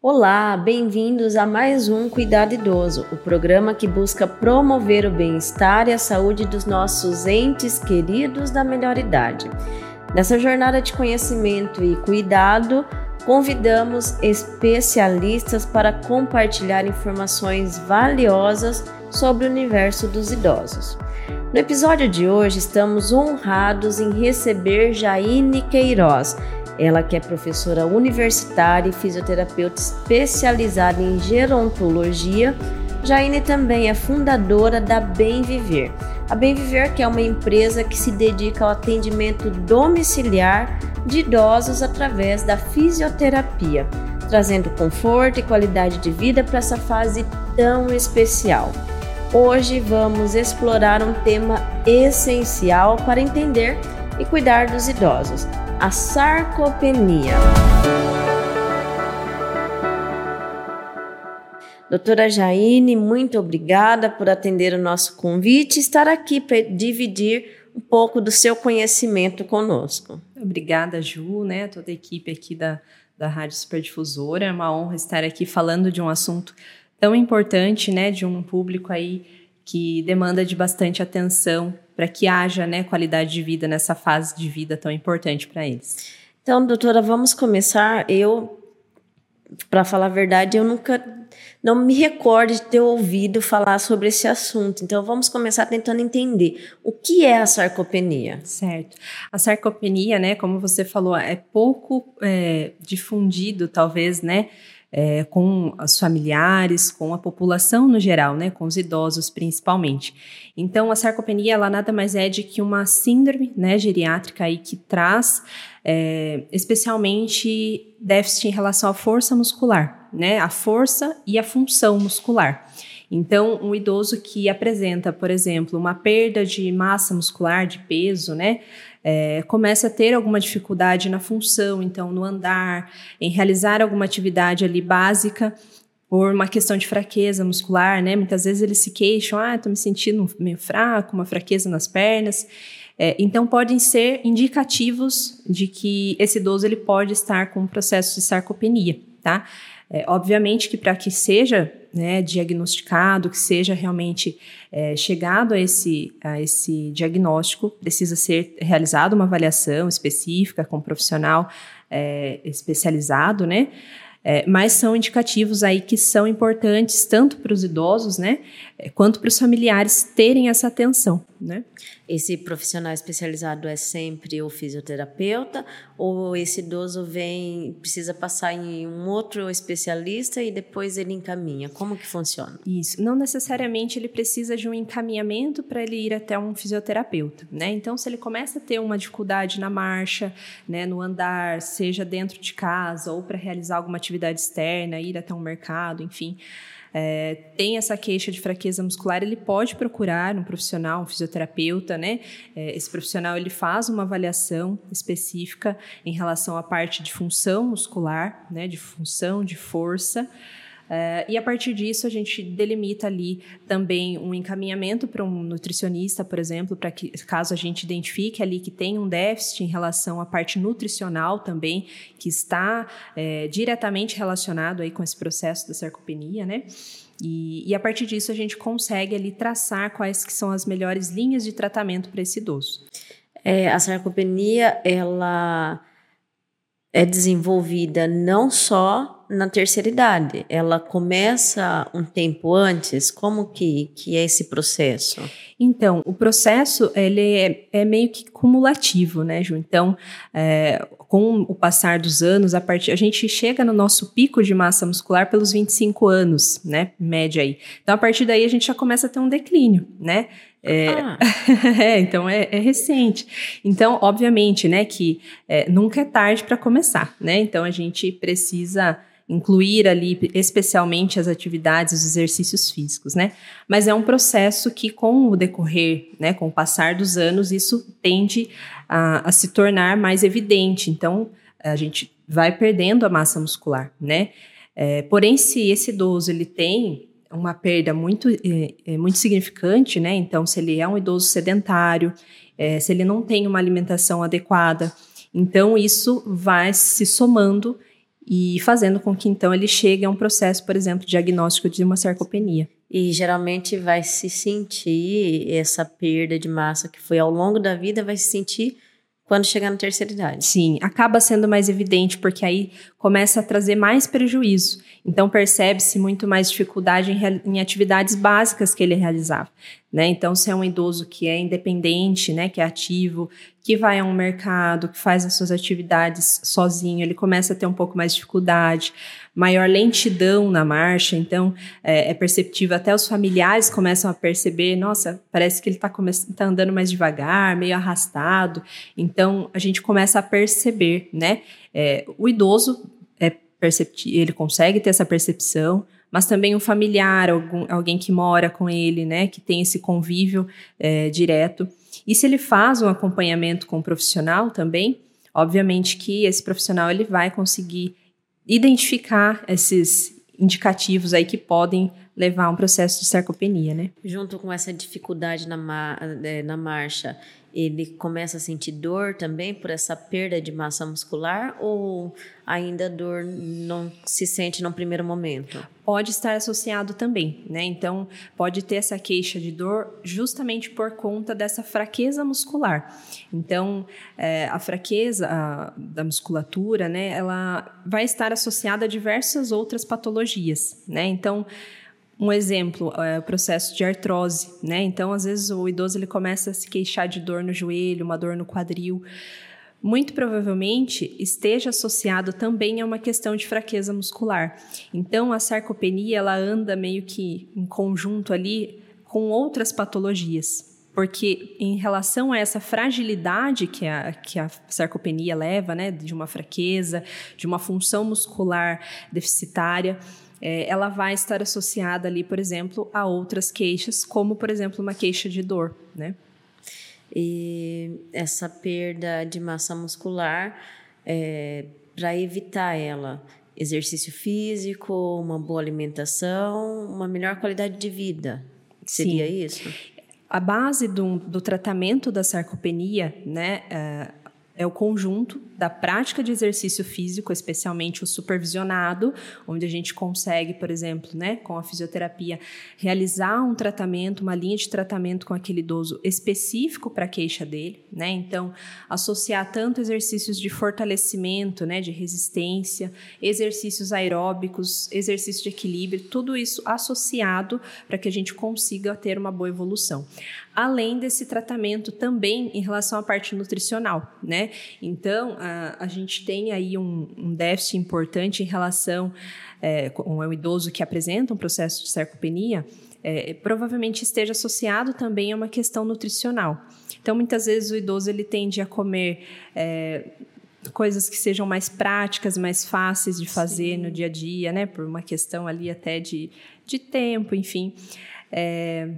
Olá, bem-vindos a mais um Cuidado Idoso, o programa que busca promover o bem-estar e a saúde dos nossos entes queridos da melhor idade. Nessa jornada de conhecimento e cuidado, convidamos especialistas para compartilhar informações valiosas sobre o universo dos idosos. No episódio de hoje, estamos honrados em receber Jaine Queiroz, ela que é professora universitária e fisioterapeuta especializada em gerontologia. Jaine também é fundadora da Bem Viver. A Bem Viver que é uma empresa que se dedica ao atendimento domiciliar de idosos através da fisioterapia, trazendo conforto e qualidade de vida para essa fase tão especial. Hoje vamos explorar um tema essencial para entender e cuidar dos idosos, a sarcopenia. Doutora Jaine, muito obrigada por atender o nosso convite e estar aqui para dividir um pouco do seu conhecimento conosco. Obrigada, Ju, né? Toda a equipe aqui da, da Rádio Superdifusora. É uma honra estar aqui falando de um assunto tão importante, né? De um público aí que demanda de bastante atenção para que haja né, qualidade de vida nessa fase de vida tão importante para eles. Então, doutora, vamos começar. Eu, para falar a verdade, eu nunca, não me recordo de ter ouvido falar sobre esse assunto. Então, vamos começar tentando entender o que é a sarcopenia. Certo. A sarcopenia, né, como você falou, é pouco é, difundido, talvez, né, é, com os familiares, com a população no geral, né, com os idosos principalmente. Então, a sarcopenia ela nada mais é de que uma síndrome né, geriátrica aí que traz é, especialmente déficit em relação à força muscular, né, a força e a função muscular. Então, um idoso que apresenta, por exemplo, uma perda de massa muscular, de peso, né, é, começa a ter alguma dificuldade na função, então no andar, em realizar alguma atividade ali básica, por uma questão de fraqueza muscular, né? Muitas vezes eles se queixam, ah, estou me sentindo meio fraco, uma fraqueza nas pernas. É, então podem ser indicativos de que esse idoso ele pode estar com um processo de sarcopenia, tá? É, obviamente que para que seja né, diagnosticado, que seja realmente é, chegado a esse, a esse diagnóstico, precisa ser realizada uma avaliação específica com um profissional é, especializado, né? É, mas são indicativos aí que são importantes tanto para os idosos, né, quanto para os familiares terem essa atenção, né? Esse profissional especializado é sempre o fisioterapeuta ou esse idoso vem precisa passar em um outro especialista e depois ele encaminha? Como que funciona? Isso, não necessariamente ele precisa de um encaminhamento para ele ir até um fisioterapeuta, né? Então, se ele começa a ter uma dificuldade na marcha, né, no andar, seja dentro de casa ou para realizar alguma atividade externa, ir até um mercado, enfim, é, tem essa queixa de fraqueza muscular, ele pode procurar um profissional, um fisioterapeuta, né? É, esse profissional ele faz uma avaliação específica em relação à parte de função muscular, né? De função, de força. Uh, e a partir disso, a gente delimita ali também um encaminhamento para um nutricionista, por exemplo, para que, caso a gente identifique ali que tem um déficit em relação à parte nutricional também, que está é, diretamente relacionado aí com esse processo da sarcopenia, né? E, e, a partir disso a gente consegue ali traçar quais que são as melhores linhas de tratamento para esse idoso. É, a sarcopenia, ela é desenvolvida não só na terceira idade? Ela começa um tempo antes? Como que, que é esse processo? Então, o processo ele é, é meio que cumulativo, né, Ju? Então, é, com o passar dos anos, a, partir, a gente chega no nosso pico de massa muscular pelos 25 anos, né, média aí. Então, a partir daí, a gente já começa a ter um declínio, né? É, ah. é, então é, é, recente. Então, obviamente, né, que é, nunca é tarde para começar, né? Então a gente precisa incluir ali especialmente as atividades, os exercícios físicos, né? Mas é um processo que, com o decorrer, né, com o passar dos anos, isso tende a, a se tornar mais evidente. Então, a gente vai perdendo a massa muscular, né? É, porém, se esse idoso ele tem uma perda muito, é, muito significante, né? Então, se ele é um idoso sedentário, é, se ele não tem uma alimentação adequada, então isso vai se somando e fazendo com que então ele chegue a um processo, por exemplo, diagnóstico de uma sarcopenia. E geralmente vai se sentir essa perda de massa que foi ao longo da vida, vai se sentir quando chegar na terceira idade. Sim, acaba sendo mais evidente porque aí começa a trazer mais prejuízo. Então percebe-se muito mais dificuldade em, em, atividades básicas que ele realizava. Né? Então, se é um idoso que é independente, né, que é ativo, que vai a um mercado, que faz as suas atividades sozinho, ele começa a ter um pouco mais de dificuldade, maior lentidão na marcha, então é, é perceptível, até os familiares começam a perceber, nossa, parece que ele está tá andando mais devagar, meio arrastado, então a gente começa a perceber, né? É, o idoso é ele consegue ter essa percepção, mas também um familiar, algum, alguém que mora com ele, né, que tem esse convívio é, direto. E se ele faz um acompanhamento com um profissional também, obviamente que esse profissional ele vai conseguir identificar esses indicativos aí que podem levar a um processo de sarcopenia, né? Junto com essa dificuldade na, ma é, na marcha, ele começa a sentir dor também por essa perda de massa muscular ou ainda dor não se sente no primeiro momento? Pode estar associado também, né? Então, pode ter essa queixa de dor justamente por conta dessa fraqueza muscular. Então, é, a fraqueza a, da musculatura, né, ela vai estar associada a diversas outras patologias, né? Então, um exemplo é o processo de artrose, né? Então, às vezes o idoso ele começa a se queixar de dor no joelho, uma dor no quadril. Muito provavelmente esteja associado também a uma questão de fraqueza muscular. Então, a sarcopenia ela anda meio que em conjunto ali com outras patologias porque em relação a essa fragilidade que a, que a sarcopenia leva, né, de uma fraqueza, de uma função muscular deficitária, é, ela vai estar associada ali, por exemplo, a outras queixas, como, por exemplo, uma queixa de dor, né? E essa perda de massa muscular, é, para evitar ela, exercício físico, uma boa alimentação, uma melhor qualidade de vida. Seria Sim. isso? A base do, do tratamento da sarcopenia, né, é, o conjunto da prática de exercício físico, especialmente o supervisionado, onde a gente consegue, por exemplo, né, com a fisioterapia, realizar um tratamento, uma linha de tratamento com aquele idoso específico para a queixa dele, né? Então, associar tanto exercícios de fortalecimento, né, de resistência, exercícios aeróbicos, exercício de equilíbrio, tudo isso associado para que a gente consiga ter uma boa evolução. Além desse tratamento também em relação à parte nutricional, né? Então, a, a gente tem aí um, um déficit importante em relação é, com o idoso que apresenta um processo de sarcopenia, é, provavelmente esteja associado também a uma questão nutricional. Então, muitas vezes o idoso ele tende a comer é, coisas que sejam mais práticas, mais fáceis de fazer Sim. no dia a dia, né? Por uma questão ali até de, de tempo, enfim. É,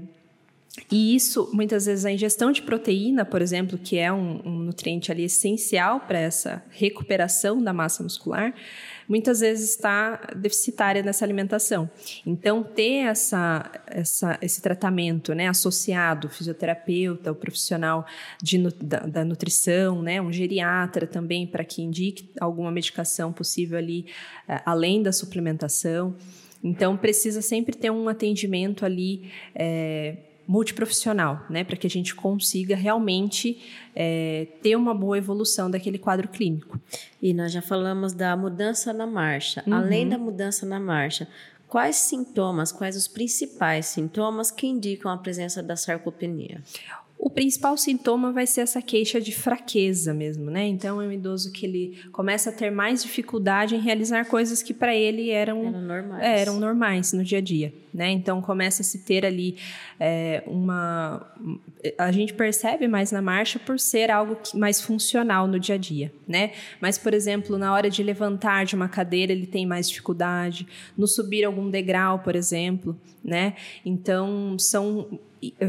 e isso, muitas vezes, a ingestão de proteína, por exemplo, que é um, um nutriente ali essencial para essa recuperação da massa muscular, muitas vezes está deficitária nessa alimentação. Então, ter essa, essa, esse tratamento né, associado, o fisioterapeuta, o profissional de, da, da nutrição, né, um geriatra também, para que indique alguma medicação possível ali, eh, além da suplementação. Então, precisa sempre ter um atendimento ali. É, multiprofissional, né, para que a gente consiga realmente é, ter uma boa evolução daquele quadro clínico. E nós já falamos da mudança na marcha. Uhum. Além da mudança na marcha, quais sintomas, quais os principais sintomas que indicam a presença da sarcopenia? O principal sintoma vai ser essa queixa de fraqueza mesmo, né? Então é um idoso que ele começa a ter mais dificuldade em realizar coisas que para ele eram, eram normais. É, eram normais no dia a dia, né? Então começa a se ter ali é, uma, a gente percebe mais na marcha por ser algo mais funcional no dia a dia, né? Mas por exemplo na hora de levantar de uma cadeira ele tem mais dificuldade, no subir algum degrau, por exemplo, né? Então são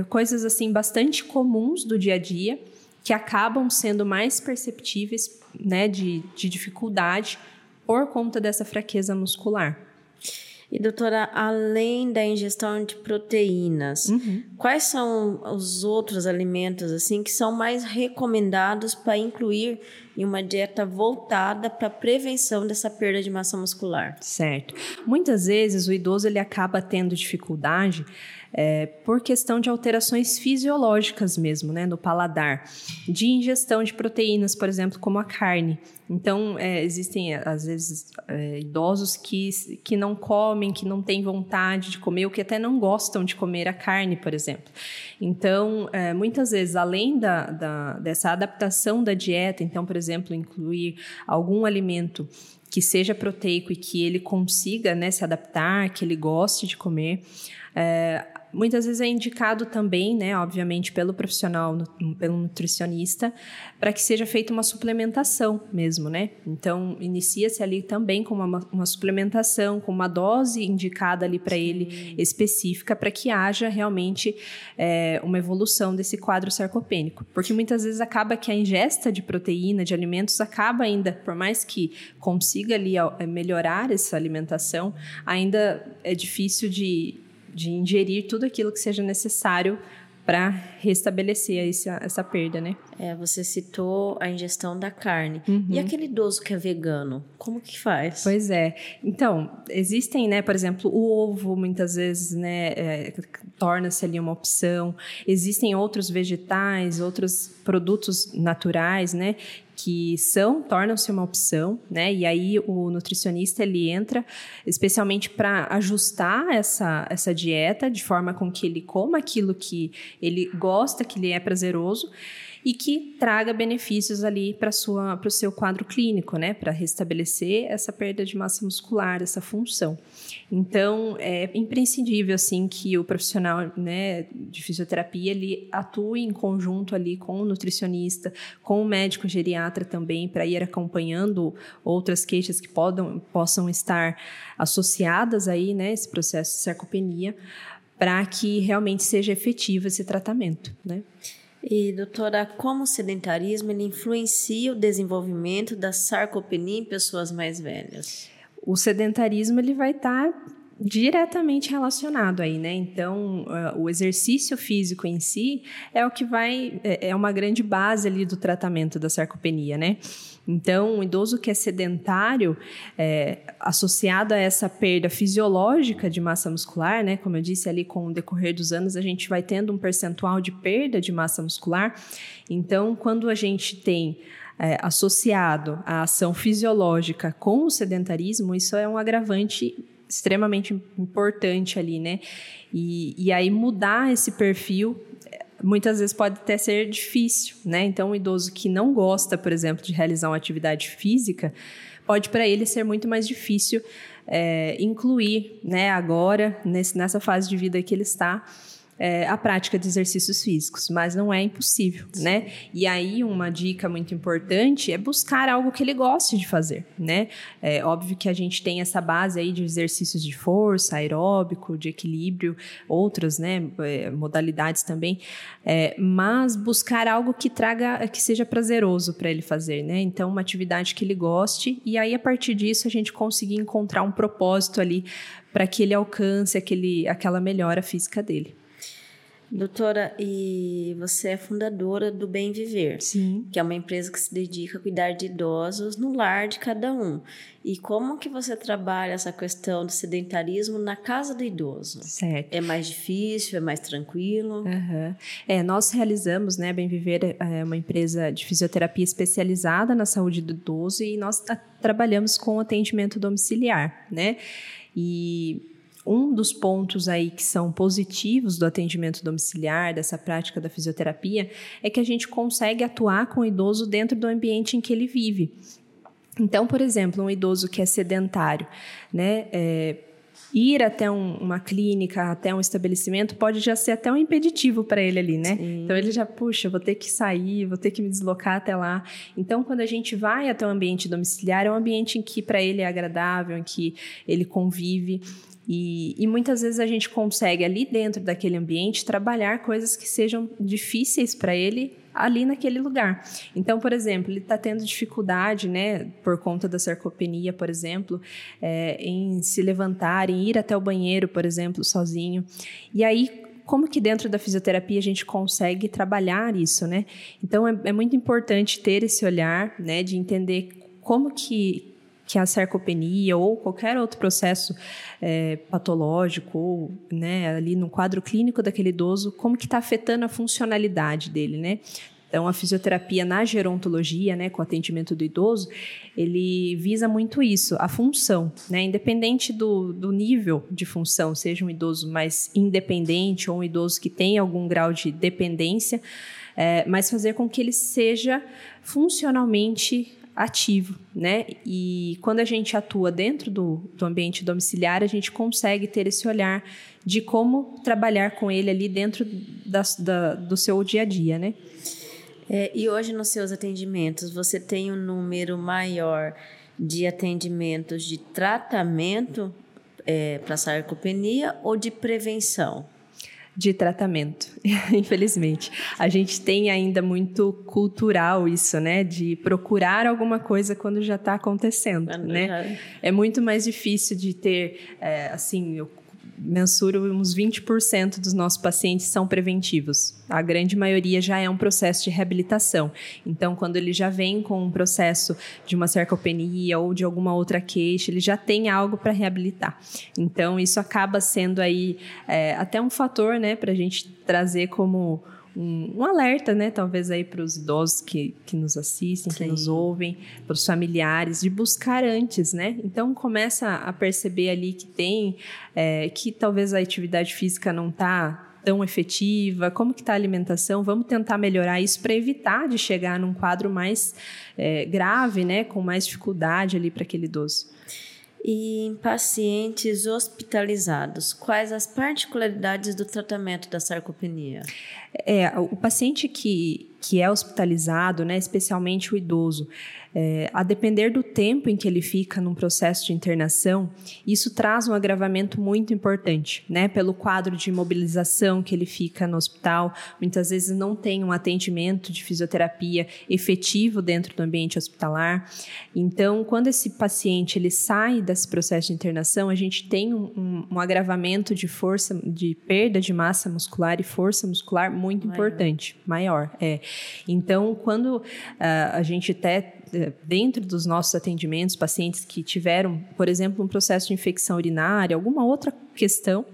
coisas assim bastante comuns do dia a dia que acabam sendo mais perceptíveis né, de, de dificuldade por conta dessa fraqueza muscular. E doutora, além da ingestão de proteínas, uhum. quais são os outros alimentos assim que são mais recomendados para incluir em uma dieta voltada para a prevenção dessa perda de massa muscular. Certo. Muitas vezes o idoso ele acaba tendo dificuldade é, por questão de alterações fisiológicas mesmo, né, no paladar, de ingestão de proteínas, por exemplo, como a carne. Então, é, existem, às vezes, é, idosos que, que não comem, que não têm vontade de comer, ou que até não gostam de comer a carne, por exemplo. Então, é, muitas vezes, além da, da, dessa adaptação da dieta, então, por exemplo, incluir algum alimento que seja proteico e que ele consiga né, se adaptar, que ele goste de comer. É, Muitas vezes é indicado também, né, obviamente, pelo profissional, pelo nutricionista, para que seja feita uma suplementação mesmo, né? Então, inicia-se ali também com uma, uma, suplementação, com uma dose indicada ali para ele específica, para que haja realmente é, uma evolução desse quadro sarcopênico. Porque muitas vezes acaba que a ingesta de proteína, de alimentos, acaba ainda, por mais que consiga ali melhorar essa alimentação, ainda é difícil de de ingerir tudo aquilo que seja necessário para restabelecer essa, essa perda, né? É, você citou a ingestão da carne. Uhum. E aquele idoso que é vegano, como que faz? Pois é. Então, existem, né, por exemplo, o ovo muitas vezes, né, é, torna-se ali uma opção. Existem outros vegetais, outros produtos naturais, né, que são, tornam-se uma opção, né? E aí o nutricionista ele entra especialmente para ajustar essa, essa dieta de forma com que ele coma aquilo que ele gosta, que lhe é prazeroso e que traga benefícios ali para o seu quadro clínico, né? Para restabelecer essa perda de massa muscular, essa função. Então, é imprescindível, assim, que o profissional né, de fisioterapia, ele atue em conjunto ali com o nutricionista, com o médico geriatra também, para ir acompanhando outras queixas que podam, possam estar associadas aí, né, esse processo de sarcopenia, para que realmente seja efetivo esse tratamento, né? E, doutora, como o sedentarismo ele influencia o desenvolvimento da sarcopenia em pessoas mais velhas? O sedentarismo ele vai estar tá diretamente relacionado aí, né? Então, o exercício físico em si é o que vai é, é uma grande base ali do tratamento da sarcopenia, né? Então, um idoso que é sedentário, é, associado a essa perda fisiológica de massa muscular, né? Como eu disse ali, com o decorrer dos anos, a gente vai tendo um percentual de perda de massa muscular. Então, quando a gente tem é, associado a ação fisiológica com o sedentarismo, isso é um agravante extremamente importante ali, né? E, e aí mudar esse perfil muitas vezes pode até ser difícil, né? Então, um idoso que não gosta, por exemplo, de realizar uma atividade física, pode para ele ser muito mais difícil é, incluir, né, agora, nesse, nessa fase de vida que ele está, é, a prática de exercícios físicos, mas não é impossível, né? E aí uma dica muito importante é buscar algo que ele goste de fazer, né? É óbvio que a gente tem essa base aí de exercícios de força, aeróbico, de equilíbrio, outras, né, é, modalidades também, é, mas buscar algo que traga, que seja prazeroso para ele fazer, né? Então uma atividade que ele goste e aí a partir disso a gente conseguir encontrar um propósito ali para que ele alcance aquele, aquela melhora física dele. Doutora, e você é fundadora do Bem Viver, Sim. que é uma empresa que se dedica a cuidar de idosos no lar de cada um. E como que você trabalha essa questão do sedentarismo na casa do idoso? Certo. É mais difícil, é mais tranquilo? Uhum. É, nós realizamos, né, Bem Viver é uma empresa de fisioterapia especializada na saúde do idoso e nós trabalhamos com atendimento domiciliar, né? E um dos pontos aí que são positivos do atendimento domiciliar, dessa prática da fisioterapia, é que a gente consegue atuar com o idoso dentro do ambiente em que ele vive. Então, por exemplo, um idoso que é sedentário, né, é, ir até um, uma clínica, até um estabelecimento, pode já ser até um impeditivo para ele ali, né? Sim. Então ele já, puxa, vou ter que sair, vou ter que me deslocar até lá. Então, quando a gente vai até um ambiente domiciliar, é um ambiente em que para ele é agradável, em que ele convive. E, e, muitas vezes a gente consegue ali dentro daquele ambiente trabalhar coisas que sejam difíceis para ele ali naquele lugar. Então, por exemplo, ele está tendo dificuldade, né, por conta da sarcopenia, por exemplo, é, em se levantar, em ir até o banheiro, por exemplo, sozinho. E aí como que dentro da fisioterapia a gente consegue trabalhar isso, né? Então é, é muito importante ter esse olhar, né, de entender como que que a sarcopenia ou qualquer outro processo é, patológico ou né, ali no quadro clínico daquele idoso, como que está afetando a funcionalidade dele, né? Então, a fisioterapia na gerontologia, né, com o atendimento do idoso, ele visa muito isso, a função, né, independente do, do nível de função, seja um idoso mais independente ou um idoso que tem algum grau de dependência, é, mas fazer com que ele seja funcionalmente ativo, né? E quando a gente atua dentro do, do ambiente domiciliar, a gente consegue ter esse olhar de como trabalhar com ele ali dentro da, da, do seu dia a dia, né? É, e hoje nos seus atendimentos, você tem um número maior de atendimentos de tratamento é, para sarcopenia ou de prevenção? De tratamento, infelizmente. A gente tem ainda muito cultural isso, né? De procurar alguma coisa quando já está acontecendo, quando né? É muito mais difícil de ter, é, assim, eu mensuro uns 20% dos nossos pacientes são preventivos. A grande maioria já é um processo de reabilitação. Então, quando ele já vem com um processo de uma sarcopenia ou de alguma outra queixa, ele já tem algo para reabilitar. Então, isso acaba sendo aí é, até um fator, né, para a gente trazer como um, um, alerta, né? Talvez aí para os idosos que, que nos assistem, Sim. que nos ouvem, para os familiares, de buscar antes, né? Então começa a perceber ali que tem, é, que talvez a atividade física não está tão efetiva, como que está a alimentação, vamos tentar melhorar isso para evitar de chegar num quadro mais é, grave, né? Com mais dificuldade ali para aquele idoso. E em pacientes hospitalizados, quais as particularidades do tratamento da sarcopenia? É, o paciente que, que é hospitalizado, né, especialmente o idoso, é, a depender do tempo em que ele fica num processo de internação, isso traz um agravamento muito importante, né? Pelo quadro de imobilização que ele fica no hospital, muitas vezes não tem um atendimento de fisioterapia efetivo dentro do ambiente hospitalar. Então, quando esse paciente ele sai desse processo de internação, a gente tem um, um, um agravamento de força, de perda de massa muscular e força muscular muito maior. importante, maior. É. Então, quando uh, a gente até dentro dos nossos atendimentos, pacientes que tiveram, por exemplo, um processo de infecção urinária, alguma outra questão,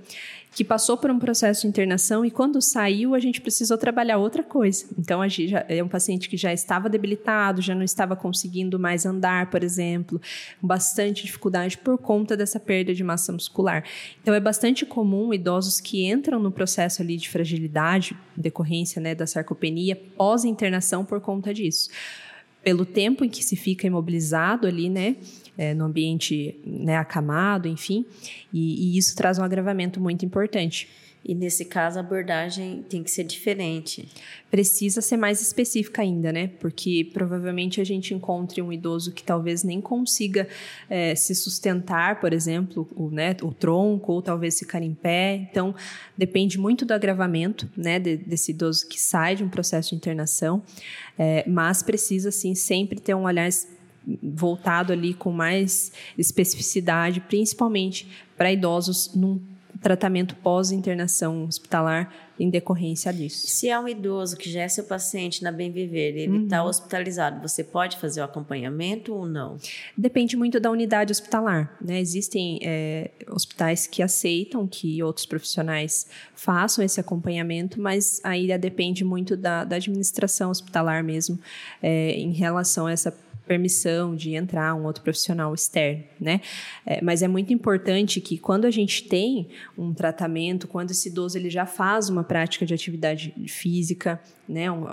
que passou por um processo de internação e quando saiu a gente precisou trabalhar outra coisa. Então a gente já, é um paciente que já estava debilitado, já não estava conseguindo mais andar, por exemplo, com bastante dificuldade por conta dessa perda de massa muscular. Então é bastante comum idosos que entram no processo ali de fragilidade, decorrência né, da sarcopenia, pós-internação por conta disso pelo tempo em que se fica imobilizado ali, né, é, no ambiente né, acamado, enfim, e, e isso traz um agravamento muito importante. E nesse caso a abordagem tem que ser diferente. Precisa ser mais específica ainda, né? Porque provavelmente a gente encontre um idoso que talvez nem consiga é, se sustentar, por exemplo, o, né, o tronco, ou talvez ficar em pé. Então, depende muito do agravamento, né, de, desse idoso que sai de um processo de internação. É, mas precisa, sim, sempre ter um olhar voltado ali com mais especificidade, principalmente para idosos num tratamento pós-internação hospitalar em decorrência disso. Se é um idoso que já é seu paciente na Bem Viver, ele está uhum. hospitalizado, você pode fazer o acompanhamento ou não? Depende muito da unidade hospitalar. Né? Existem é, hospitais que aceitam que outros profissionais façam esse acompanhamento, mas aí depende muito da, da administração hospitalar mesmo é, em relação a essa permissão de entrar um outro profissional externo, né? É, mas é muito importante que quando a gente tem um tratamento, quando esse idoso ele já faz uma prática de atividade física, né, um,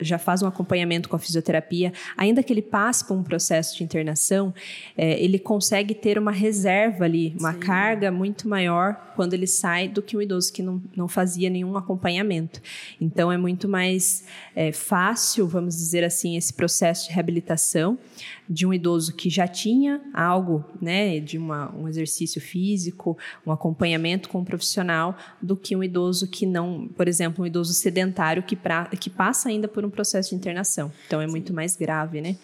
já faz um acompanhamento com a fisioterapia, ainda que ele passe por um processo de internação, é, ele consegue ter uma reserva ali, uma Sim. carga muito maior quando ele sai do que um idoso que não, não fazia nenhum acompanhamento. Então é muito mais é, fácil, vamos dizer assim, esse processo de reabilitação de um idoso que já tinha algo, né, de uma, um exercício físico, um acompanhamento com um profissional, do que um idoso que não, por exemplo, um idoso sedentário que, pra, que passa ainda por um processo de internação. Então é muito mais grave, né?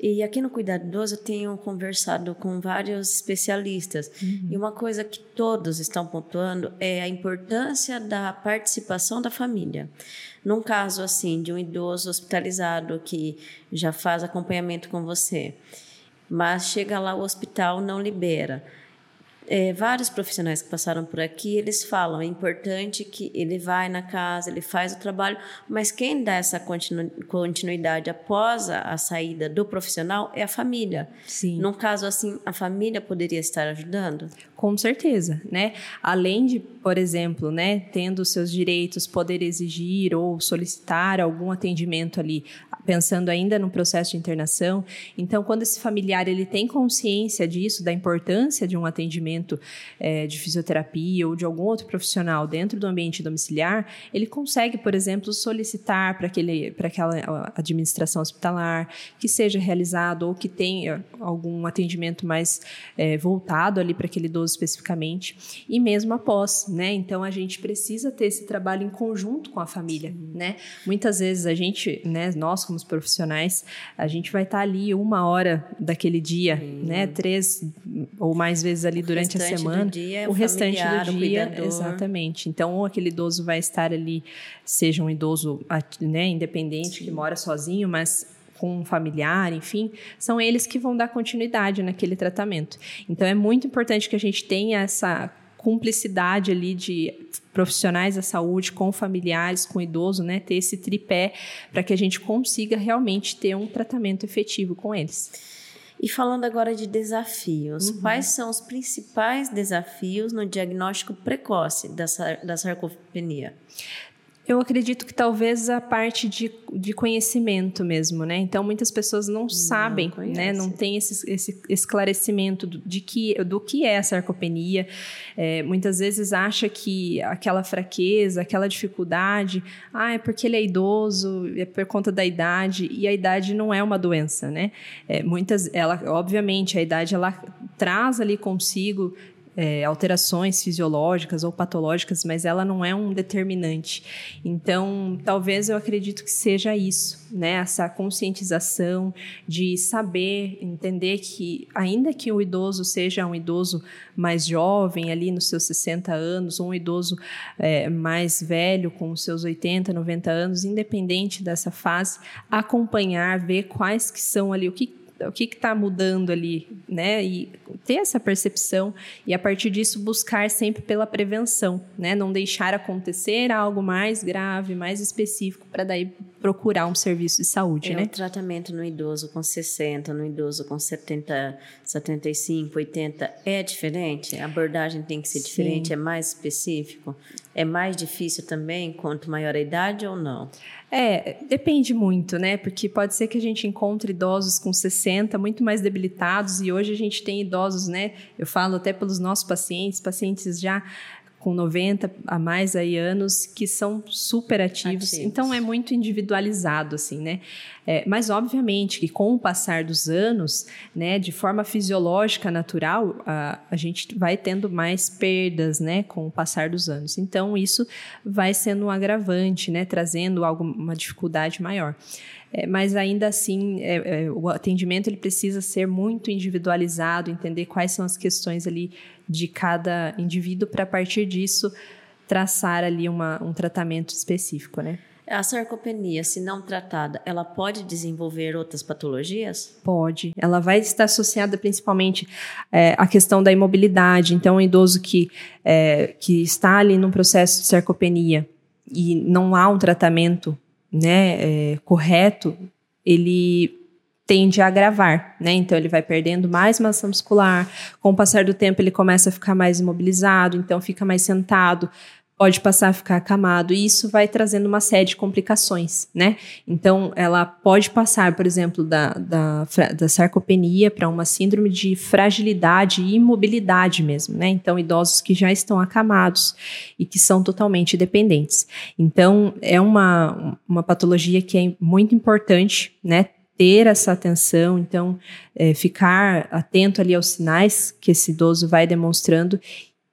E aqui no Cuidado Idoso eu tenho conversado com vários especialistas. Uhum. E uma coisa que todos estão pontuando é a importância da participação da família. Num caso assim, de um idoso hospitalizado que já faz acompanhamento com você, mas chega lá o hospital não libera é, vários profissionais que passaram por aqui, eles falam, é importante que ele vai na casa, ele faz o trabalho, mas quem dá essa continu, continuidade após a, a, saída do profissional é a família. Sim. Num caso assim, a família poderia estar ajudando? Com certeza, né? Além de, por exemplo, né, tendo seus direitos, poder exigir ou solicitar algum atendimento ali, pensando ainda no processo de internação. Então, quando esse familiar ele tem consciência disso, da importância de um atendimento atendimento é, de fisioterapia ou de algum outro profissional dentro do ambiente domiciliar, ele consegue, por exemplo, solicitar para aquela administração hospitalar que seja realizado ou que tenha algum atendimento mais é, voltado ali para aquele idoso especificamente, e mesmo após, né? Então a gente precisa ter esse trabalho em conjunto com a família, né? Muitas vezes a gente, né, nós como profissionais, a gente vai estar ali uma hora daquele dia, né? Três ou mais vezes ali durante durante a semana. Dia, é o, restante do dia, exatamente. Então, ou aquele idoso vai estar ali, seja um idoso né, independente Sim. que mora sozinho, mas com um familiar, enfim, são eles que vão dar continuidade naquele tratamento. Então, é muito importante que a gente tenha essa cumplicidade ali de profissionais da saúde com familiares, com idoso, né, ter esse tripé para que a gente consiga realmente ter um tratamento efetivo com eles. E falando agora de desafios, uhum. quais são os principais desafios no diagnóstico precoce da, da sarcopenia? Eu acredito que talvez a parte de, de conhecimento mesmo, né? Então, muitas pessoas não, não sabem, conhece. né? Não tem esse, esse esclarecimento de que, do que é a sarcopenia. É, muitas vezes acha que aquela fraqueza, aquela dificuldade, ah, é porque ele é idoso, é por conta da idade, e a idade não é uma doença, né? É, muitas, ela, obviamente, a idade, ela traz ali consigo é, alterações fisiológicas ou patológicas, mas ela não é um determinante. Então, talvez eu acredito que seja isso, né? Essa conscientização de saber, entender que, ainda que o idoso seja um idoso mais jovem, ali nos seus 60 anos, ou um idoso é, mais velho, com os seus 80, 90 anos, independente dessa fase, acompanhar, ver quais que são ali, o que o que está mudando ali, né? E ter essa percepção e a partir disso buscar sempre pela prevenção, né? Não deixar acontecer algo mais grave, mais específico para daí procurar um serviço de saúde, é, né? O tratamento no idoso com 60, no idoso com 70, 75, 80 é diferente? A abordagem tem que ser Sim. diferente, é mais específico? É mais difícil também quanto maior a idade ou não? É, depende muito, né? Porque pode ser que a gente encontre idosos com 60 muito mais debilitados e hoje a gente tem idosos, né? Eu falo até pelos nossos pacientes, pacientes já com 90 a mais aí anos que são super ativos. ativos. Então é muito individualizado assim, né? É, mas obviamente que com o passar dos anos, né, de forma fisiológica natural, a, a gente vai tendo mais perdas, né, com o passar dos anos. Então isso vai sendo um agravante, né, trazendo alguma dificuldade maior. É, mas ainda assim é, é, o atendimento ele precisa ser muito individualizado, entender quais são as questões ali de cada indivíduo para a partir disso traçar ali uma, um tratamento específico, né? A sarcopenia, se não tratada, ela pode desenvolver outras patologias? Pode. Ela vai estar associada principalmente é, à questão da imobilidade. Então, um idoso que, é, que está ali num processo de sarcopenia e não há um tratamento né, é, correto, ele tende a agravar, né? Então ele vai perdendo mais massa muscular. Com o passar do tempo ele começa a ficar mais imobilizado, então fica mais sentado, pode passar a ficar acamado, e isso vai trazendo uma série de complicações, né? Então, ela pode passar, por exemplo, da, da, da sarcopenia para uma síndrome de fragilidade e imobilidade mesmo, né? Então, idosos que já estão acamados e que são totalmente dependentes. Então, é uma, uma patologia que é muito importante, né? Ter essa atenção, então é, ficar atento ali aos sinais que esse idoso vai demonstrando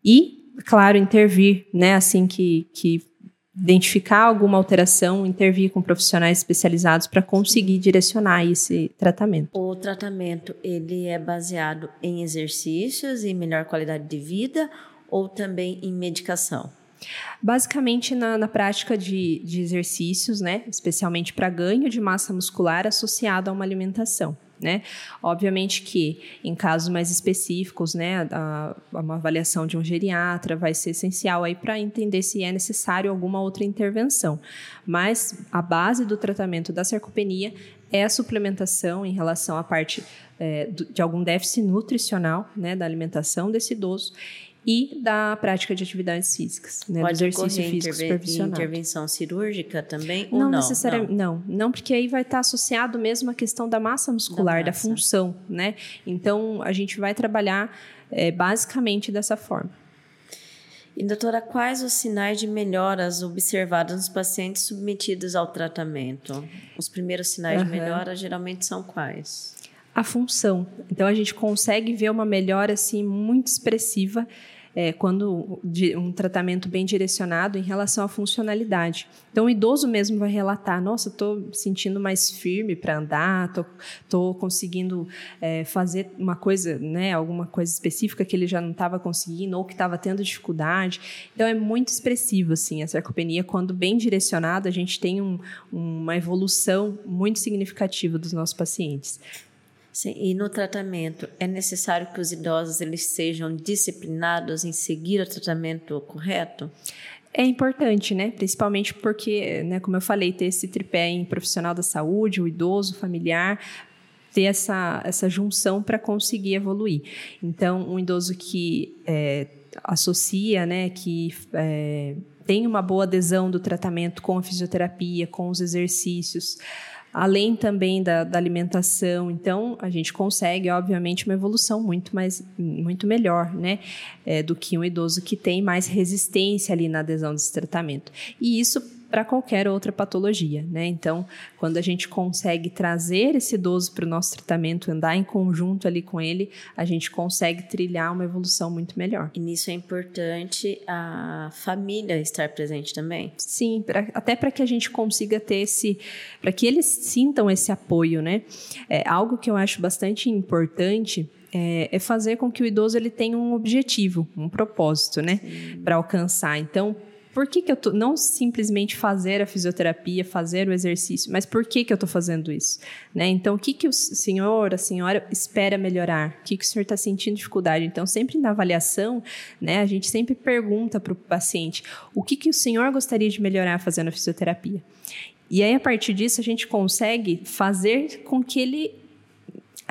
e claro, intervir, né, assim que, que identificar alguma alteração, intervir com profissionais especializados para conseguir direcionar esse tratamento. O tratamento ele é baseado em exercícios e melhor qualidade de vida ou também em medicação? Basicamente na, na prática de, de exercícios, né? Especialmente para ganho de massa muscular associado a uma alimentação. Né? Obviamente que em casos mais específicos, né, a, uma avaliação de um geriatra vai ser essencial aí para entender se é necessário alguma outra intervenção. Mas a base do tratamento da sarcopenia é a suplementação em relação à parte é, de algum déficit nutricional, né, da alimentação desse idoso e da prática de atividades físicas, né, Pode do exercício físico supervisionado. intervenção cirúrgica também não, não necessariamente, não. não, não, porque aí vai estar associado mesmo à questão da massa muscular, da, massa. da função, né? Então a gente vai trabalhar é, basicamente dessa forma. E doutora, quais os sinais de melhoras observados nos pacientes submetidos ao tratamento? Os primeiros sinais uhum. de melhora geralmente são quais? A função. Então a gente consegue ver uma melhora assim muito expressiva é, quando um tratamento bem direcionado em relação à funcionalidade. Então, o idoso mesmo vai relatar: nossa, estou sentindo mais firme para andar, estou conseguindo é, fazer uma coisa, né, alguma coisa específica que ele já não estava conseguindo ou que estava tendo dificuldade. Então, é muito expressivo assim, a sarcopenia. Quando bem direcionada, a gente tem um, uma evolução muito significativa dos nossos pacientes. Sim, e no tratamento é necessário que os idosos eles sejam disciplinados em seguir o tratamento correto? É importante, né? Principalmente porque, né, como eu falei, ter esse tripé em profissional da saúde, o idoso, o familiar, ter essa, essa junção para conseguir evoluir. Então, um idoso que é, associa, né, que é, tem uma boa adesão do tratamento com a fisioterapia, com os exercícios, além também da, da, alimentação. Então, a gente consegue, obviamente, uma evolução muito mais, muito melhor, né, é, do que um idoso que tem mais resistência ali na adesão desse tratamento. E isso para qualquer outra patologia, né? Então, quando a gente consegue trazer esse idoso para o nosso tratamento, andar em conjunto ali com ele, a gente consegue trilhar uma evolução muito melhor. E nisso é importante a família estar presente também? Sim, pra, até para que a gente consiga ter esse, para que eles sintam esse apoio, né? É algo que eu acho bastante importante é, é, fazer com que o idoso ele tenha um objetivo, um propósito, né, para alcançar. Então, por que, que eu tô. Não simplesmente fazer a fisioterapia, fazer o exercício, mas por que, que eu estou fazendo isso? Né? Então, o que, que o senhor, a senhora espera melhorar? O que, que o senhor está sentindo dificuldade? Então, sempre na avaliação, né, a gente sempre pergunta para o paciente o que, que o senhor gostaria de melhorar fazendo a fisioterapia. E aí, a partir disso, a gente consegue fazer com que ele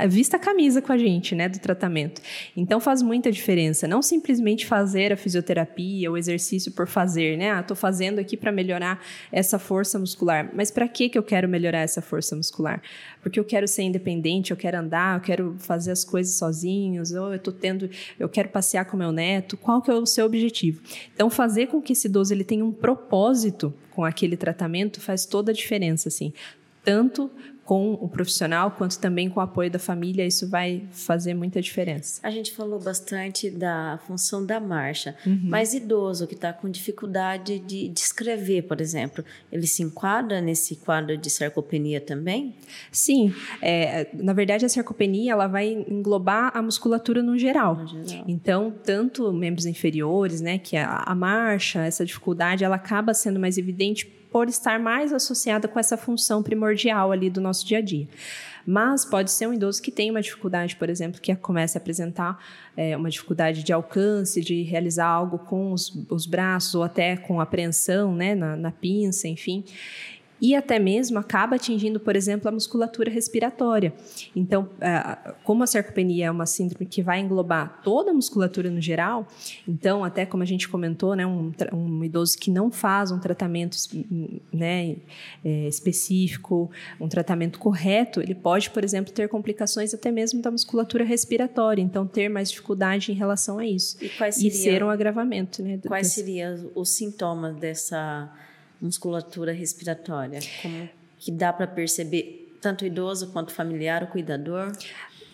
vista a camisa com a gente, né, do tratamento. Então faz muita diferença, não simplesmente fazer a fisioterapia, o exercício por fazer, né? Ah, tô fazendo aqui para melhorar essa força muscular. Mas para que que eu quero melhorar essa força muscular? Porque eu quero ser independente, eu quero andar, eu quero fazer as coisas sozinhos, ou eu tô tendo, eu quero passear com meu neto. Qual que é o seu objetivo? Então fazer com que esse idoso ele tenha um propósito com aquele tratamento faz toda a diferença, assim tanto com o profissional quanto também com o apoio da família, isso vai fazer muita diferença. A gente falou bastante da função da marcha, uhum. mas idoso que está com dificuldade de, de escrever, por exemplo, ele se enquadra nesse quadro de sarcopenia também? Sim, é, na verdade a sarcopenia ela vai englobar a musculatura no geral. no geral. Então, tanto membros inferiores, né, que a, a marcha, essa dificuldade, ela acaba sendo mais evidente por estar mais associada com essa função primordial ali do nosso dia a dia. Mas pode ser um idoso que tem uma dificuldade, por exemplo, que comece a apresentar é, uma dificuldade de alcance, de realizar algo com os, os braços ou até com apreensão né, na, na pinça, enfim e até mesmo acaba atingindo, por exemplo, a musculatura respiratória. Então, como a sarcopenia é uma síndrome que vai englobar toda a musculatura no geral, então, até como a gente comentou, né, um, um idoso que não faz um tratamento né, é, específico, um tratamento correto, ele pode, por exemplo, ter complicações até mesmo da musculatura respiratória, então ter mais dificuldade em relação a isso. E, seria, e ser um agravamento. Né, quais desse... seriam os sintomas dessa musculatura respiratória? Como que dá para perceber tanto o idoso quanto o familiar, o cuidador?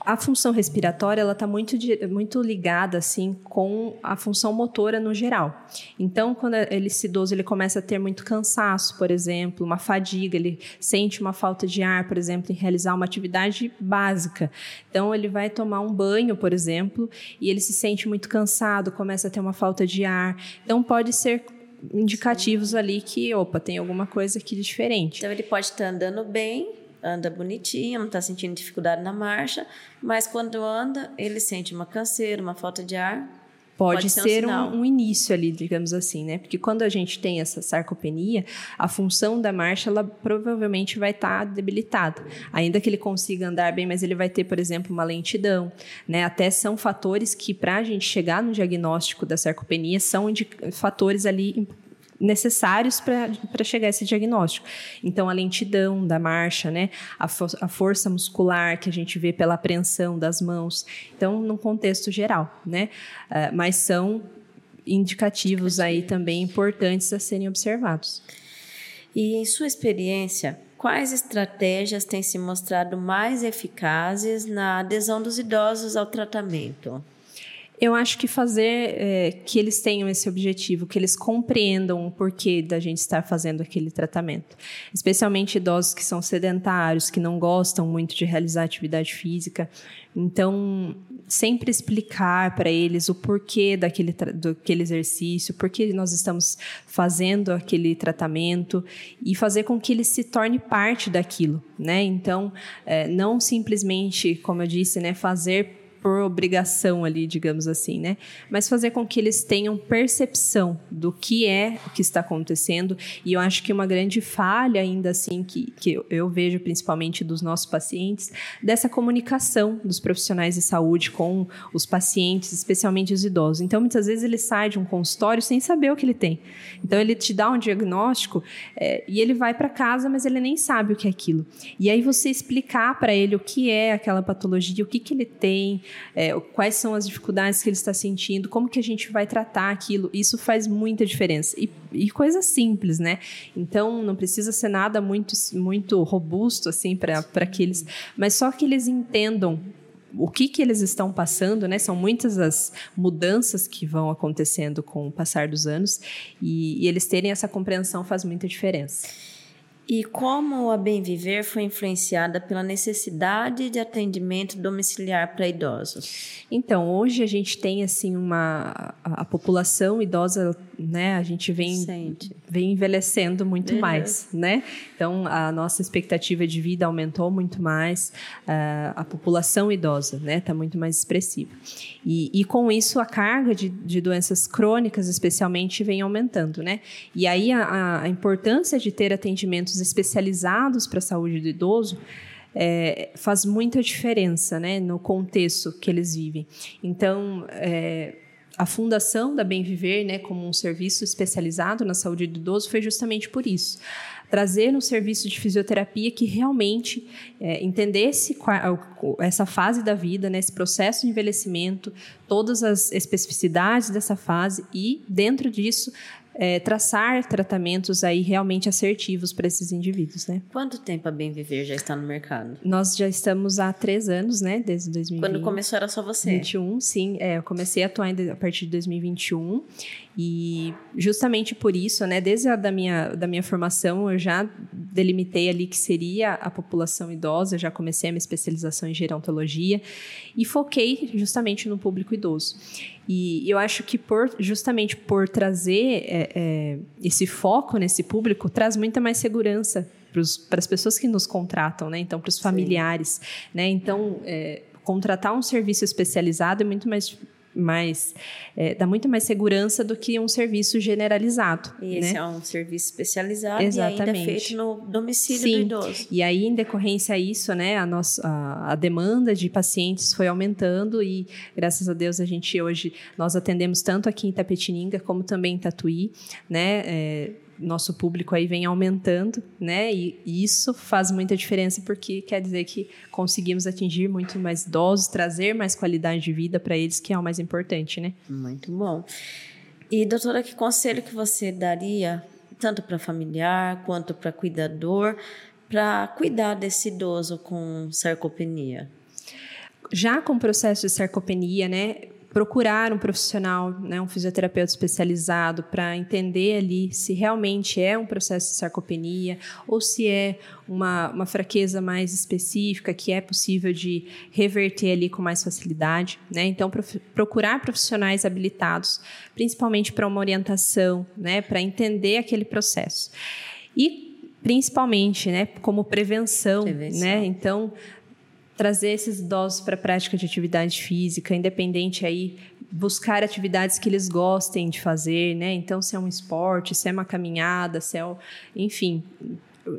A função respiratória ela está muito, muito ligada assim com a função motora no geral. Então, quando ele, esse idoso ele começa a ter muito cansaço, por exemplo, uma fadiga, ele sente uma falta de ar, por exemplo, em realizar uma atividade básica. Então, ele vai tomar um banho, por exemplo, e ele se sente muito cansado, começa a ter uma falta de ar. Então, pode ser indicativos ali que, opa, tem alguma coisa aqui diferente. Então, ele pode estar andando bem, anda bonitinho, não está sentindo dificuldade na marcha, mas quando anda, ele sente uma canseira, uma falta de ar. Pode, pode ser, ser um, um, início ali, digamos assim, né? Porque quando a gente tem essa sarcopenia, a função da marcha, ela provavelmente vai estar tá debilitada. Ainda que ele consiga andar bem, mas ele vai ter, por exemplo, uma lentidão, né? Até são fatores que, para a gente chegar no diagnóstico da sarcopenia, são fatores ali necessários para chegar a esse diagnóstico. Então, a lentidão da marcha, né? A, fo a, força muscular que a gente vê pela apreensão das mãos. Então, num contexto geral, né? Uh, mas são indicativos aí também importantes a serem observados. E em sua experiência, quais estratégias têm se mostrado mais eficazes na adesão dos idosos ao tratamento? Eu acho que fazer é, que eles tenham esse objetivo, que eles compreendam o porquê da gente estar fazendo aquele tratamento. Especialmente idosos que são sedentários, que não gostam muito de realizar atividade física. Então, sempre explicar para eles o porquê daquele, daquele exercício, por que nós estamos fazendo aquele tratamento e fazer com que ele se torne parte daquilo, né? Então, é, não simplesmente, como eu disse, né, fazer por obrigação ali, digamos assim, né? Mas fazer com que eles tenham percepção do que é o que está acontecendo. E eu acho que uma grande falha, ainda assim, que, que eu vejo principalmente dos nossos pacientes, dessa comunicação dos profissionais de saúde com os pacientes, especialmente os idosos. Então, muitas vezes ele sai de um consultório sem saber o que ele tem. Então, ele te dá um diagnóstico é, e ele vai para casa, mas ele nem sabe o que é aquilo. E aí você explicar para ele o que é aquela patologia, o que, que ele tem, é, quais são as dificuldades que ele está sentindo, como que a gente vai tratar aquilo. Isso faz muita diferença. E, e coisa simples, né? Então, não precisa ser nada muito, muito robusto, assim, para que eles. Mas só que eles entendam o que, que eles estão passando, né? São muitas as mudanças que vão acontecendo com o passar dos anos e, e eles terem essa compreensão faz muita diferença. E como a Bem Viver foi influenciada pela necessidade de atendimento domiciliar para idosos? Então, hoje a gente tem assim uma a, a população idosa, né? A gente vem vem envelhecendo muito Beleza. mais, né? Então, a nossa expectativa de vida aumentou muito mais, uh, a população idosa, né, está muito mais expressiva. E, e com isso a carga de, de doenças crônicas, especialmente, vem aumentando, né? E aí a, a importância de ter atendimentos especializados para a saúde do idoso é, faz muita diferença né, no contexto que eles vivem. Então, é, a fundação da Bem Viver, né, como um serviço especializado na saúde do idoso, foi justamente por isso. Trazer um serviço de fisioterapia que realmente é, entendesse essa fase da vida, né, esse processo de envelhecimento, todas as especificidades dessa fase e, dentro disso, é, traçar tratamentos aí realmente assertivos para esses indivíduos, né? Quanto tempo a Bem Viver já está no mercado? Nós já estamos há três anos, né? Desde 2020. Quando começou era só você? 21, sim. É, eu comecei a atuar a partir de 2021 e justamente por isso, né? Desde a da minha, da minha formação eu já delimitei ali que seria a população idosa, já comecei a minha especialização em gerontologia e foquei justamente no público idoso. E eu acho que por justamente por trazer é, é, esse foco nesse público traz muita mais segurança para as pessoas que nos contratam, né? Então, para os familiares, né? Então, é, contratar um serviço especializado é muito mais mais é, dá muito mais segurança do que um serviço generalizado. E esse né? é um serviço especializado Exatamente. e ainda feito no domicílio Sim. do idoso. E aí, em decorrência a isso, né, a, nossa, a, a, demanda de pacientes foi aumentando e, graças a Deus, a gente hoje, nós atendemos tanto aqui em Itapetininga como também em Tatuí, né, é, nosso público aí vem aumentando, né? E, isso faz muita diferença porque quer dizer que conseguimos atingir muito mais idosos, trazer mais qualidade de vida para eles, que é o mais importante, né? Muito bom. E doutora, que conselho que você daria tanto para familiar quanto para cuidador para cuidar desse idoso com sarcopenia? já com o processo de sarcopenia, né, procurar um profissional, né, um fisioterapeuta especializado para entender ali se realmente é um processo de sarcopenia ou se é uma, uma fraqueza mais específica que é possível de reverter ali com mais facilidade, né? Então prof, procurar profissionais habilitados, principalmente para uma orientação, né, para entender aquele processo. E principalmente, né, como prevenção, prevenção. né? Então trazer esses idosos para a prática de atividade física, independente aí buscar atividades que eles gostem de fazer, né? Então, se é um esporte, se é uma caminhada, se é, enfim,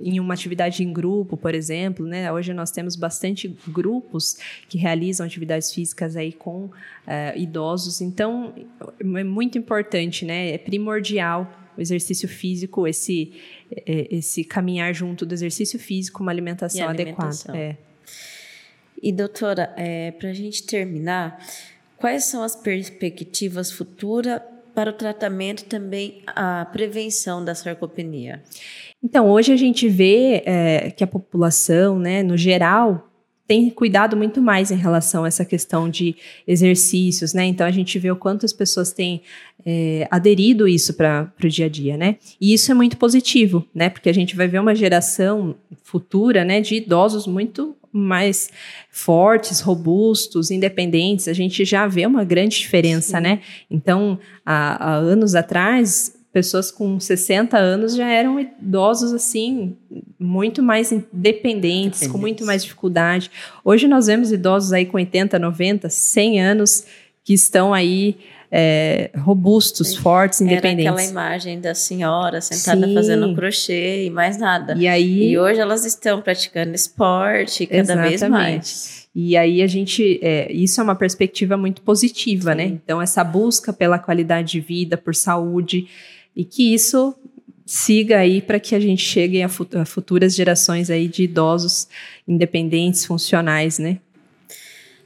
em uma atividade em grupo, por exemplo, né? Hoje nós temos bastante grupos que realizam atividades físicas aí com uh, idosos, então é muito importante, né? É primordial o exercício físico, esse é, esse caminhar junto do exercício físico, uma alimentação, alimentação. adequada. É. E doutora, é, para a gente terminar, quais são as perspectivas futuras para o tratamento também a prevenção da sarcopenia? Então, hoje a gente vê é, que a população, né, no geral, tem cuidado muito mais em relação a essa questão de exercícios, né? Então a gente vê o quanto as pessoas têm é, aderido isso para o dia a dia, né? E isso é muito positivo, né? Porque a gente vai ver uma geração futura, né, de idosos muito mais fortes, robustos, independentes, a gente já vê uma grande diferença, Sim. né? Então, há, há anos atrás, pessoas com 60 anos já eram idosos assim, muito mais independentes, com muito mais dificuldade. Hoje nós vemos idosos aí com 80, 90, 100 anos que estão aí é, robustos, fortes, independentes. Era aquela imagem da senhora sentada Sim. fazendo crochê e mais nada. E aí e hoje elas estão praticando esporte cada Exatamente. vez mais. E aí a gente, é, isso é uma perspectiva muito positiva, né? Sim. né? Então essa busca pela qualidade de vida, por saúde e que isso siga aí para que a gente chegue a, futuras gerações aí de idosos independentes, funcionais, né?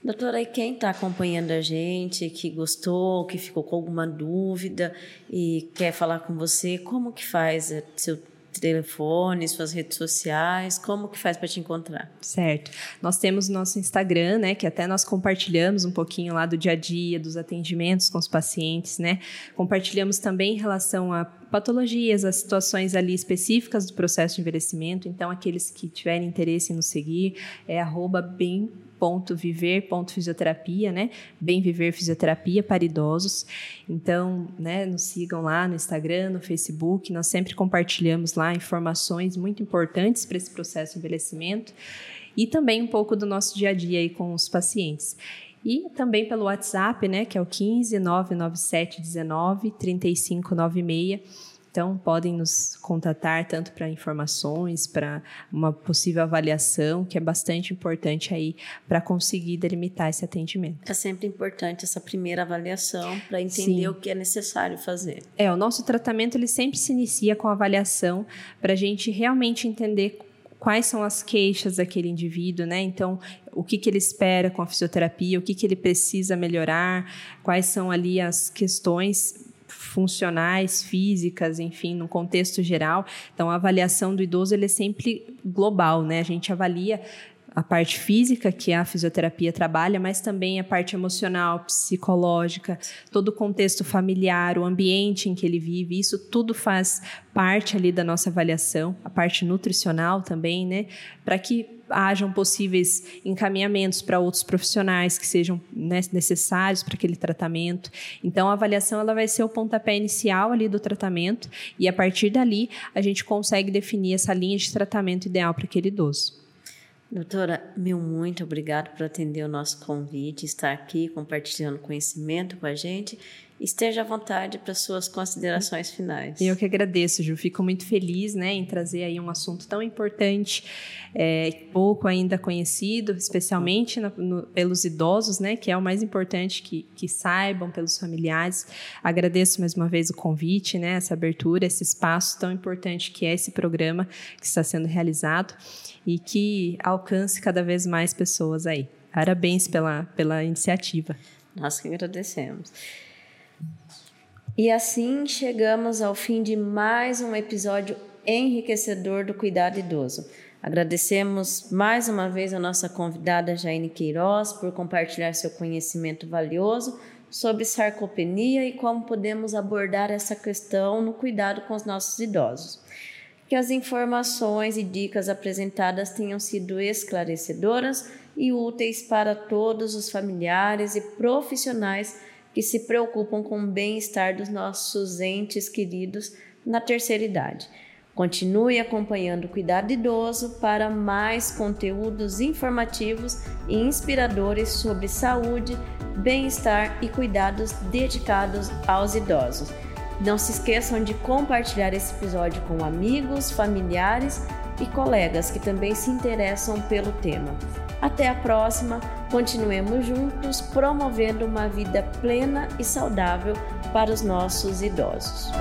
Doutora, e quem está acompanhando a gente, que gostou, que ficou com alguma dúvida e quer falar com você, como que faz? É, seu telefone, suas redes sociais, como que faz para te encontrar? Certo. Nós temos nosso Instagram, né, que até nós compartilhamos um pouquinho lá do dia a dia, dos atendimentos com os pacientes, né? Compartilhamos também em relação a patologias, as situações ali específicas do processo de envelhecimento. Então, aqueles que tiverem interesse em nos seguir, é arroba bem ponto viver ponto fisioterapia, né? Bem viver fisioterapia para idosos. Então, né, nos sigam lá no Instagram, no Facebook. Nós sempre compartilhamos lá informações muito importantes para esse processo de envelhecimento e também um pouco do nosso dia a dia aí com os pacientes. E também pelo WhatsApp, né, que é o 15 997 19 3596 então, podem nos contatar tanto para informações, para uma possível avaliação, que é bastante importante aí para conseguir delimitar esse atendimento. É sempre importante essa primeira avaliação para entender Sim. o que é necessário fazer. É, o nosso tratamento ele sempre se inicia com avaliação para a gente realmente entender quais são as queixas daquele indivíduo, né? Então, o que, que ele espera com a fisioterapia, o que, que ele precisa melhorar, quais são ali as questões funcionais, físicas, enfim, no contexto geral. Então, a avaliação do idoso ele é sempre global, né? A gente avalia a parte física que a fisioterapia trabalha, mas também a parte emocional, psicológica, todo o contexto familiar, o ambiente em que ele vive, isso tudo faz parte ali da nossa avaliação, a parte nutricional também, né? Para que hajam possíveis encaminhamentos para outros profissionais que sejam né, necessários para aquele tratamento. Então, a avaliação ela vai ser o pontapé inicial ali do tratamento e a partir dali a gente consegue definir essa linha de tratamento ideal para aquele idoso. Doutora, meu muito obrigado por atender o nosso convite, estar aqui compartilhando conhecimento com a gente esteja à vontade para suas considerações finais. Eu que agradeço, Ju. Fico muito feliz né, em trazer aí um assunto tão importante, é, pouco ainda conhecido, especialmente na, no, pelos idosos, né, que é o mais importante que, que saibam pelos familiares. Agradeço mais uma vez o convite, né, essa abertura, esse espaço tão importante que é esse programa que está sendo realizado e que alcance cada vez mais pessoas aí. Parabéns pela, pela iniciativa. Nós que agradecemos. E assim chegamos ao fim de mais um episódio enriquecedor do cuidado idoso. Agradecemos mais uma vez a nossa convidada Jaine Queiroz por compartilhar seu conhecimento valioso sobre sarcopenia e como podemos abordar essa questão no cuidado com os nossos idosos. Que as informações e dicas apresentadas tenham sido esclarecedoras e úteis para todos os familiares e profissionais que se preocupam com o bem-estar dos nossos entes queridos na terceira idade. Continue acompanhando o Cuidado Idoso para mais conteúdos informativos e inspiradores sobre saúde, bem-estar e cuidados dedicados aos idosos. Não se esqueçam de compartilhar esse episódio com amigos, familiares e colegas que também se interessam pelo tema. Até a próxima, continuemos juntos promovendo uma vida plena e saudável para os nossos idosos.